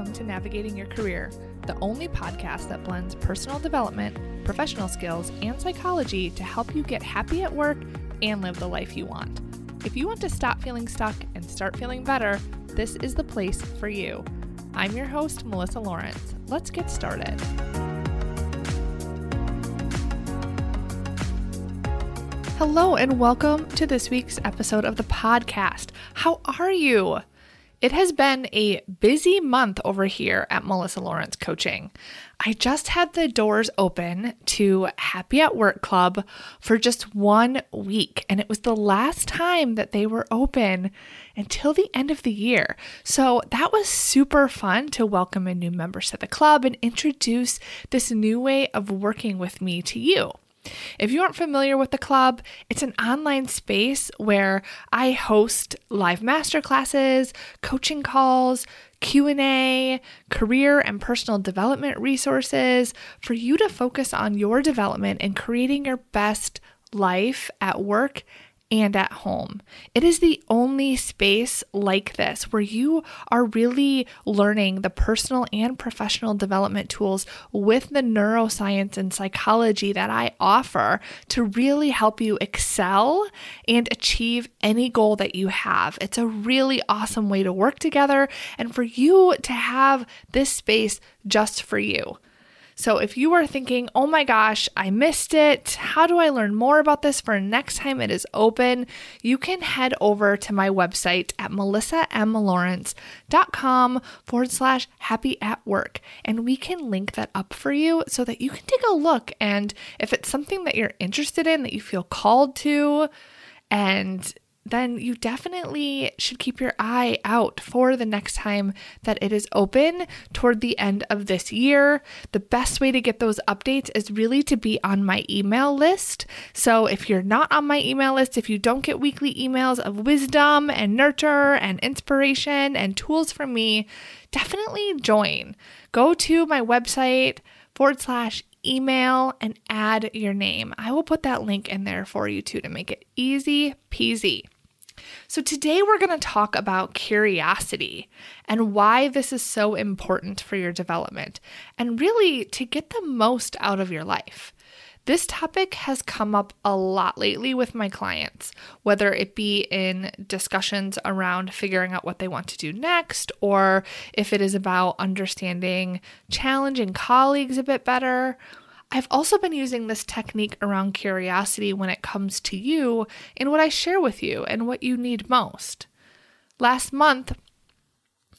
Welcome to Navigating Your Career, the only podcast that blends personal development, professional skills, and psychology to help you get happy at work and live the life you want. If you want to stop feeling stuck and start feeling better, this is the place for you. I'm your host, Melissa Lawrence. Let's get started. Hello, and welcome to this week's episode of the podcast. How are you? It has been a busy month over here at Melissa Lawrence Coaching. I just had the doors open to Happy at Work Club for just one week, and it was the last time that they were open until the end of the year. So that was super fun to welcome in new members to the club and introduce this new way of working with me to you. If you aren't familiar with the club, it's an online space where I host live masterclasses, coaching calls, Q&A, career and personal development resources for you to focus on your development and creating your best life at work and at home. It is the only space like this where you are really learning the personal and professional development tools with the neuroscience and psychology that I offer to really help you excel and achieve any goal that you have. It's a really awesome way to work together and for you to have this space just for you. So if you are thinking, oh my gosh, I missed it, how do I learn more about this for next time it is open? You can head over to my website at melissamlawrence.com forward slash happy at work. And we can link that up for you so that you can take a look. And if it's something that you're interested in, that you feel called to, and then you definitely should keep your eye out for the next time that it is open toward the end of this year. The best way to get those updates is really to be on my email list. So if you're not on my email list, if you don't get weekly emails of wisdom and nurture and inspiration and tools from me, definitely join. Go to my website forward slash email and add your name. I will put that link in there for you too to make it easy peasy. So, today we're going to talk about curiosity and why this is so important for your development and really to get the most out of your life. This topic has come up a lot lately with my clients, whether it be in discussions around figuring out what they want to do next, or if it is about understanding challenging colleagues a bit better. I've also been using this technique around curiosity when it comes to you and what I share with you and what you need most. Last month,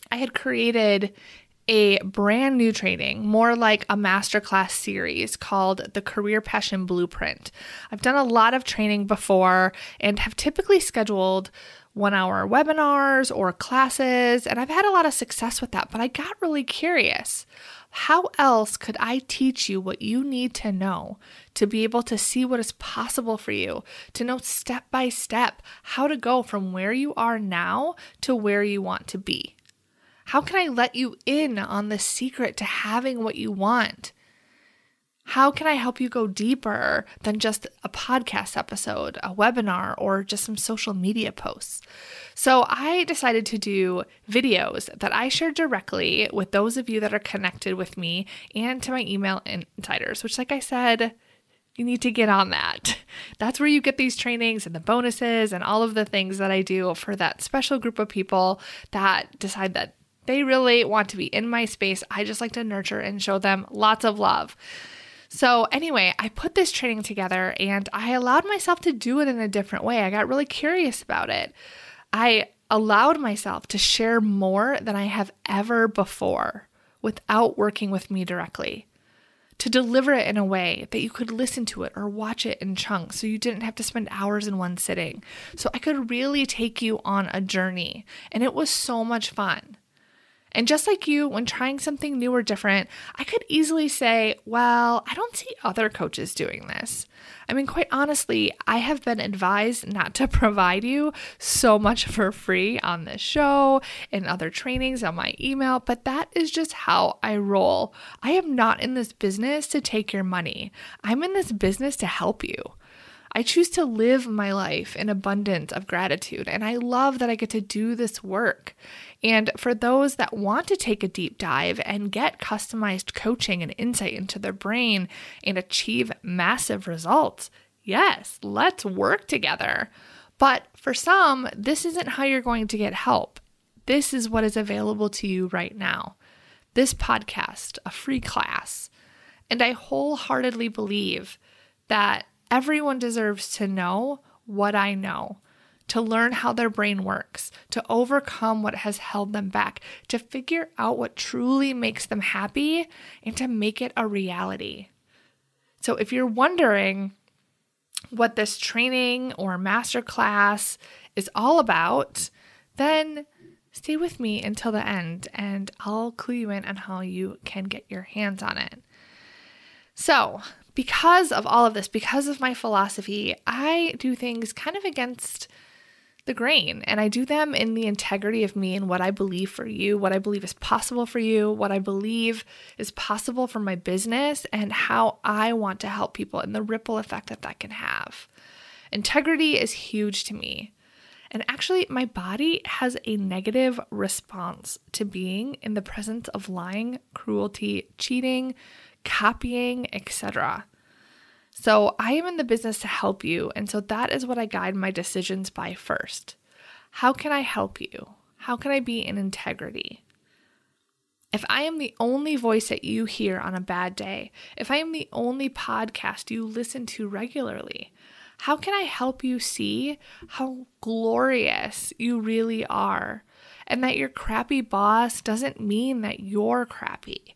I had created a brand new training, more like a masterclass series called the Career Passion Blueprint. I've done a lot of training before and have typically scheduled one hour webinars or classes, and I've had a lot of success with that, but I got really curious. How else could I teach you what you need to know to be able to see what is possible for you, to know step by step how to go from where you are now to where you want to be? How can I let you in on the secret to having what you want? How can I help you go deeper than just a podcast episode, a webinar, or just some social media posts? So, I decided to do videos that I share directly with those of you that are connected with me and to my email insiders, which, like I said, you need to get on that. That's where you get these trainings and the bonuses and all of the things that I do for that special group of people that decide that they really want to be in my space. I just like to nurture and show them lots of love. So, anyway, I put this training together and I allowed myself to do it in a different way. I got really curious about it. I allowed myself to share more than I have ever before without working with me directly. To deliver it in a way that you could listen to it or watch it in chunks so you didn't have to spend hours in one sitting. So I could really take you on a journey. And it was so much fun. And just like you, when trying something new or different, I could easily say, well, I don't see other coaches doing this. I mean, quite honestly, I have been advised not to provide you so much for free on this show and other trainings on my email, but that is just how I roll. I am not in this business to take your money, I'm in this business to help you. I choose to live my life in abundance of gratitude, and I love that I get to do this work. And for those that want to take a deep dive and get customized coaching and insight into their brain and achieve massive results, yes, let's work together. But for some, this isn't how you're going to get help. This is what is available to you right now. This podcast, a free class. And I wholeheartedly believe that everyone deserves to know what I know, to learn how their brain works, to overcome what has held them back, to figure out what truly makes them happy, and to make it a reality. So if you're wondering, what this training or masterclass is all about, then stay with me until the end and I'll clue you in on how you can get your hands on it. So, because of all of this, because of my philosophy, I do things kind of against the grain and I do them in the integrity of me and what I believe for you, what I believe is possible for you, what I believe is possible for my business, and how I want to help people and the ripple effect that that can have. Integrity is huge to me. And actually, my body has a negative response to being in the presence of lying, cruelty, cheating, copying, etc. So I am in the business to help you. And so that is what I guide my decisions by first. How can I help you? How can I be in integrity? If I am the only voice that you hear on a bad day, if I am the only podcast you listen to regularly, how can I help you see how glorious you really are? And that your crappy boss doesn't mean that you're crappy.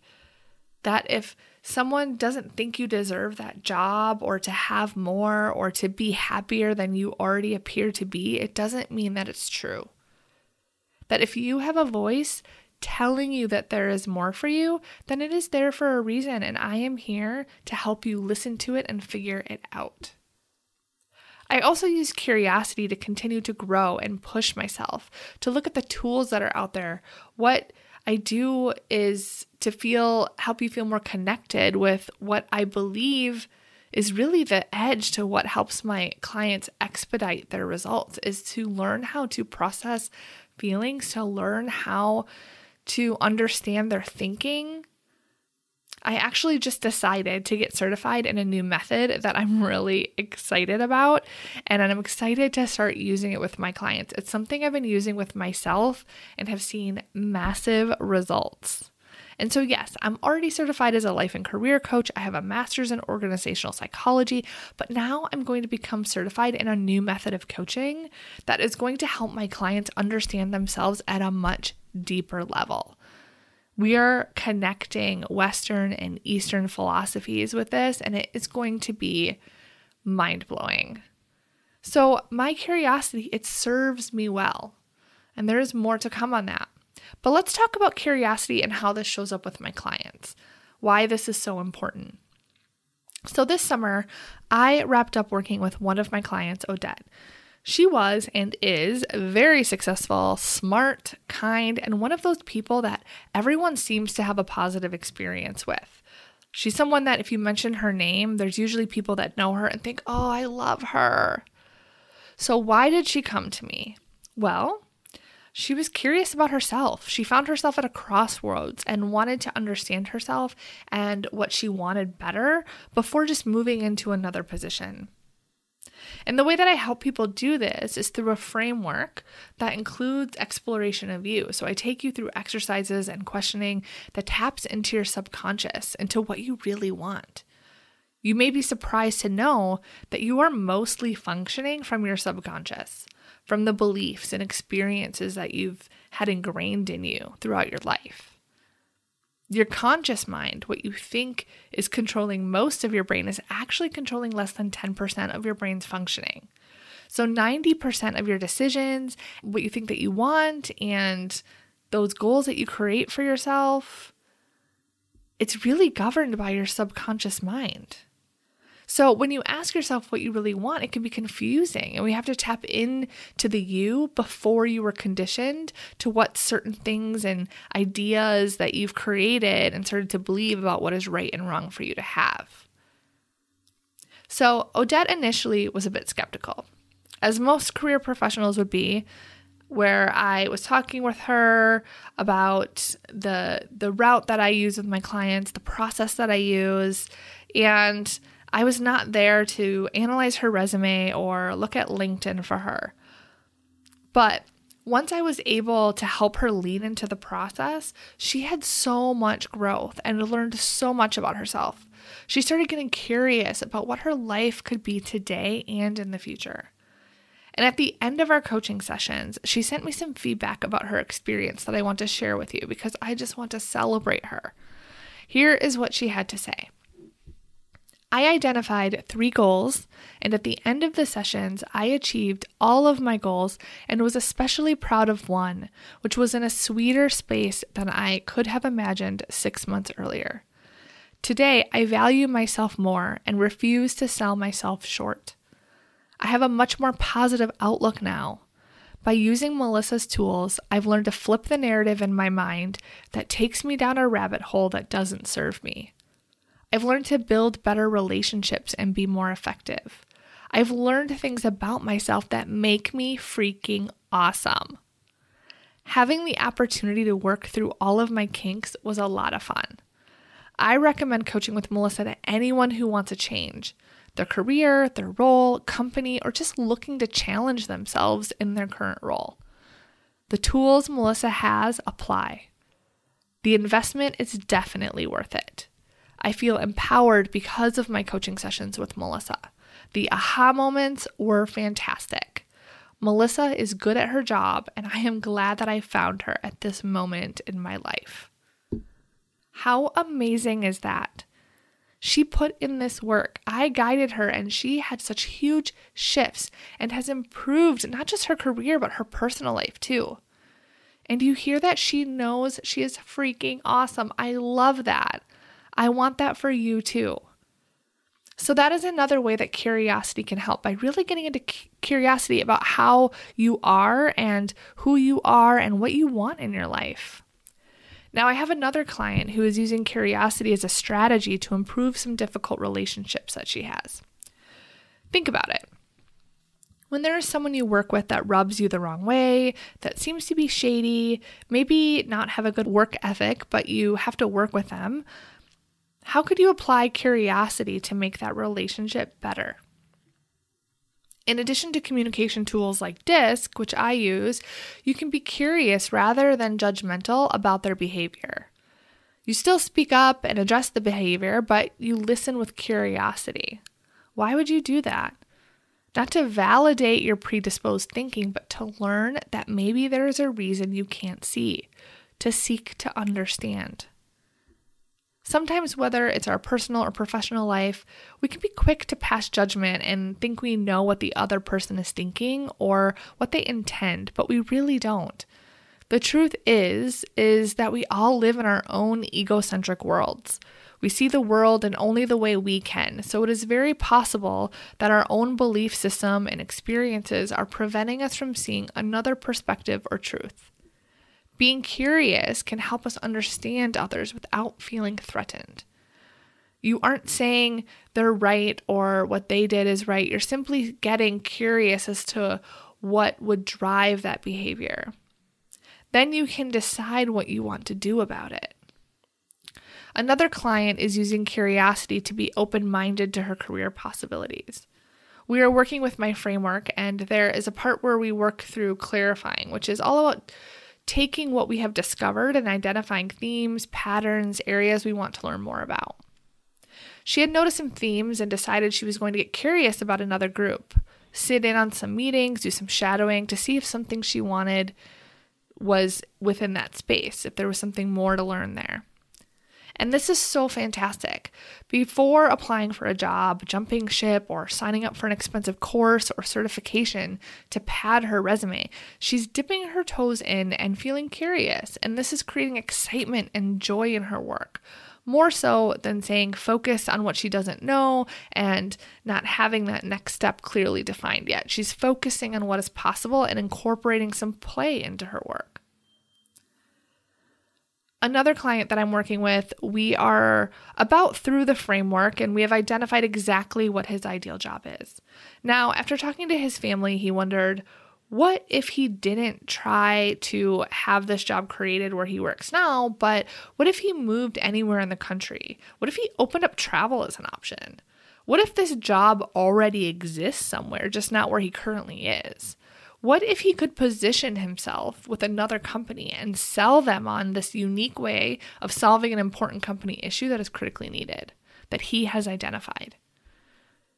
That if someone doesn't think you deserve that job or to have more or to be happier than you already appear to be, it doesn't mean that it's true. That if you have a voice telling you that there is more for you, then it is there for a reason, and I am here to help you listen to it and figure it out. I also use curiosity to continue to grow and push myself, to look at the tools that are out there, what I do is to feel help you feel more connected with what I believe is really the edge to what helps my clients expedite their results is to learn how to process feelings, to learn how to understand their thinking I actually just decided to get certified in a new method that I'm really excited about. And I'm excited to start using it with my clients. It's something I've been using with myself and have seen massive results. And so, yes, I'm already certified as a life and career coach. I have a master's in organizational psychology, but now I'm going to become certified in a new method of coaching that is going to help my clients understand themselves at a much deeper level. We are connecting Western and Eastern philosophies with this, and it is going to be mind blowing. So, my curiosity, it serves me well. And there is more to come on that. But let's talk about curiosity and how this shows up with my clients, why this is so important. So, this summer, I wrapped up working with one of my clients, Odette. She was and is very successful, smart, kind, and one of those people that everyone seems to have a positive experience with. She's someone that if you mention her name, there's usually people that know her and think, oh, I love her. So, why did she come to me? Well, she was curious about herself. She found herself at a crossroads and wanted to understand herself and what she wanted better before just moving into another position. And the way that I help people do this is through a framework that includes exploration of you. So I take you through exercises and questioning that taps into your subconscious, into what you really want. You may be surprised to know that you are mostly functioning from your subconscious, from the beliefs and experiences that you've had ingrained in you throughout your life. Your conscious mind, what you think is controlling most of your brain, is actually controlling less than 10% of your brain's functioning. So 90% of your decisions, what you think that you want, and those goals that you create for yourself, it's really governed by your subconscious mind. So when you ask yourself what you really want, it can be confusing. And we have to tap into the you before you were conditioned to what certain things and ideas that you've created and started to believe about what is right and wrong for you to have. So, Odette initially was a bit skeptical, as most career professionals would be, where I was talking with her about the the route that I use with my clients, the process that I use, and I was not there to analyze her resume or look at LinkedIn for her. But once I was able to help her lean into the process, she had so much growth and learned so much about herself. She started getting curious about what her life could be today and in the future. And at the end of our coaching sessions, she sent me some feedback about her experience that I want to share with you because I just want to celebrate her. Here is what she had to say. I identified three goals, and at the end of the sessions, I achieved all of my goals and was especially proud of one, which was in a sweeter space than I could have imagined six months earlier. Today, I value myself more and refuse to sell myself short. I have a much more positive outlook now. By using Melissa's tools, I've learned to flip the narrative in my mind that takes me down a rabbit hole that doesn't serve me. I've learned to build better relationships and be more effective. I've learned things about myself that make me freaking awesome. Having the opportunity to work through all of my kinks was a lot of fun. I recommend coaching with Melissa to anyone who wants a change their career, their role, company, or just looking to challenge themselves in their current role. The tools Melissa has apply. The investment is definitely worth it. I feel empowered because of my coaching sessions with Melissa. The aha moments were fantastic. Melissa is good at her job, and I am glad that I found her at this moment in my life. How amazing is that? She put in this work. I guided her, and she had such huge shifts and has improved not just her career, but her personal life too. And you hear that she knows she is freaking awesome. I love that. I want that for you too. So, that is another way that curiosity can help by really getting into curiosity about how you are and who you are and what you want in your life. Now, I have another client who is using curiosity as a strategy to improve some difficult relationships that she has. Think about it. When there is someone you work with that rubs you the wrong way, that seems to be shady, maybe not have a good work ethic, but you have to work with them, how could you apply curiosity to make that relationship better? In addition to communication tools like DISC, which I use, you can be curious rather than judgmental about their behavior. You still speak up and address the behavior, but you listen with curiosity. Why would you do that? Not to validate your predisposed thinking, but to learn that maybe there is a reason you can't see, to seek to understand. Sometimes, whether it's our personal or professional life, we can be quick to pass judgment and think we know what the other person is thinking or what they intend, but we really don't. The truth is is that we all live in our own egocentric worlds. We see the world in only the way we can, so it is very possible that our own belief system and experiences are preventing us from seeing another perspective or truth. Being curious can help us understand others without feeling threatened. You aren't saying they're right or what they did is right. You're simply getting curious as to what would drive that behavior. Then you can decide what you want to do about it. Another client is using curiosity to be open minded to her career possibilities. We are working with my framework, and there is a part where we work through clarifying, which is all about taking what we have discovered and identifying themes, patterns, areas we want to learn more about. She had noticed some themes and decided she was going to get curious about another group, sit in on some meetings, do some shadowing to see if something she wanted was within that space, if there was something more to learn there. And this is so fantastic. Before applying for a job, jumping ship, or signing up for an expensive course or certification to pad her resume, she's dipping her toes in and feeling curious. And this is creating excitement and joy in her work. More so than saying focus on what she doesn't know and not having that next step clearly defined yet. She's focusing on what is possible and incorporating some play into her work. Another client that I'm working with, we are about through the framework and we have identified exactly what his ideal job is. Now, after talking to his family, he wondered what if he didn't try to have this job created where he works now, but what if he moved anywhere in the country? What if he opened up travel as an option? What if this job already exists somewhere, just not where he currently is? What if he could position himself with another company and sell them on this unique way of solving an important company issue that is critically needed, that he has identified?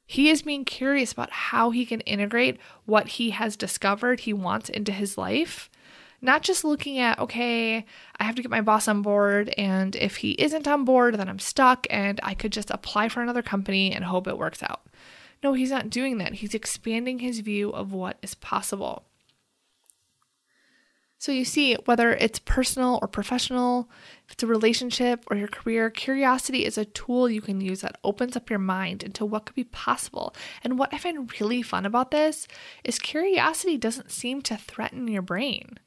He is being curious about how he can integrate what he has discovered he wants into his life. Not just looking at, okay, I have to get my boss on board, and if he isn't on board, then I'm stuck, and I could just apply for another company and hope it works out. No, he's not doing that. He's expanding his view of what is possible. So you see, whether it's personal or professional, if it's a relationship or your career, curiosity is a tool you can use that opens up your mind into what could be possible. And what I find really fun about this is curiosity doesn't seem to threaten your brain.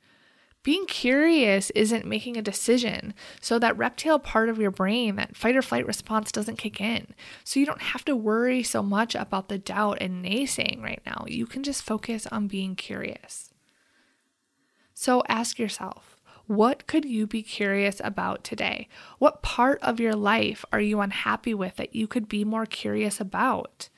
Being curious isn't making a decision, so that reptile part of your brain, that fight or flight response, doesn't kick in. So you don't have to worry so much about the doubt and naysaying right now. You can just focus on being curious. So ask yourself what could you be curious about today? What part of your life are you unhappy with that you could be more curious about?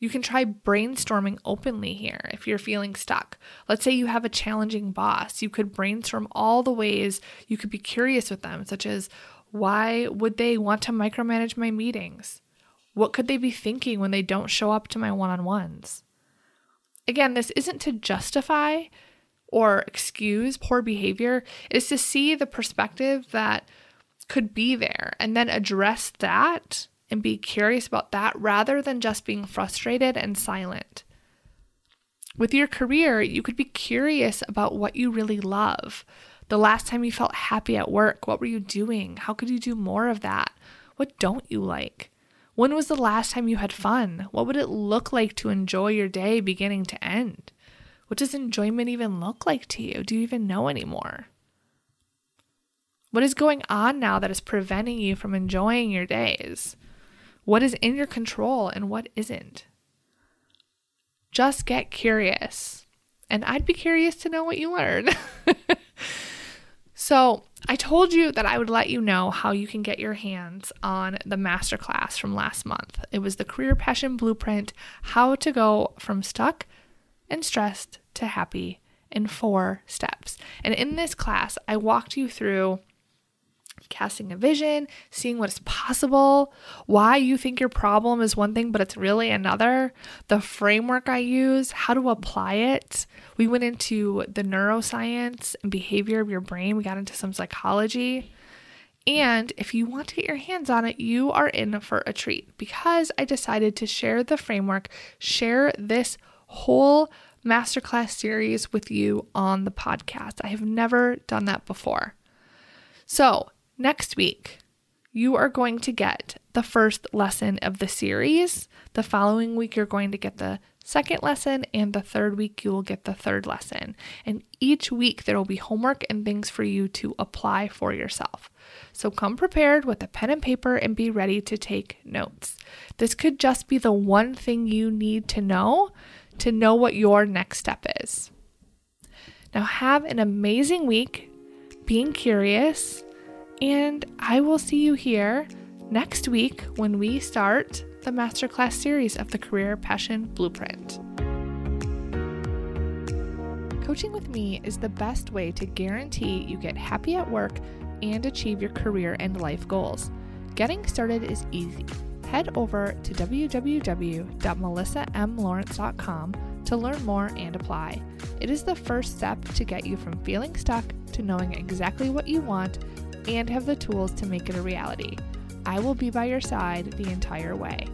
You can try brainstorming openly here if you're feeling stuck. Let's say you have a challenging boss. You could brainstorm all the ways you could be curious with them, such as why would they want to micromanage my meetings? What could they be thinking when they don't show up to my one on ones? Again, this isn't to justify or excuse poor behavior, it is to see the perspective that could be there and then address that and be curious about that rather than just being frustrated and silent. With your career, you could be curious about what you really love. The last time you felt happy at work, what were you doing? How could you do more of that? What don't you like? When was the last time you had fun? What would it look like to enjoy your day beginning to end? What does enjoyment even look like to you? Do you even know anymore? What is going on now that is preventing you from enjoying your days? What is in your control and what isn't. Just get curious. And I'd be curious to know what you learn. so, I told you that I would let you know how you can get your hands on the masterclass from last month. It was the Career Passion Blueprint How to Go from Stuck and Stressed to Happy in four steps. And in this class, I walked you through casting a vision, seeing what is possible, why you think your problem is one thing but it's really another, the framework I use, how to apply it. We went into the neuroscience and behavior of your brain, we got into some psychology. And if you want to get your hands on it, you are in for a treat because I decided to share the framework, share this whole masterclass series with you on the podcast. I have never done that before. So, Next week, you are going to get the first lesson of the series. The following week, you're going to get the second lesson, and the third week, you will get the third lesson. And each week, there will be homework and things for you to apply for yourself. So come prepared with a pen and paper and be ready to take notes. This could just be the one thing you need to know to know what your next step is. Now, have an amazing week being curious and I will see you here next week when we start the masterclass series of the Career Passion Blueprint. Coaching with me is the best way to guarantee you get happy at work and achieve your career and life goals. Getting started is easy. Head over to www.melissamlawrence.com to learn more and apply. It is the first step to get you from feeling stuck to knowing exactly what you want and have the tools to make it a reality. I will be by your side the entire way.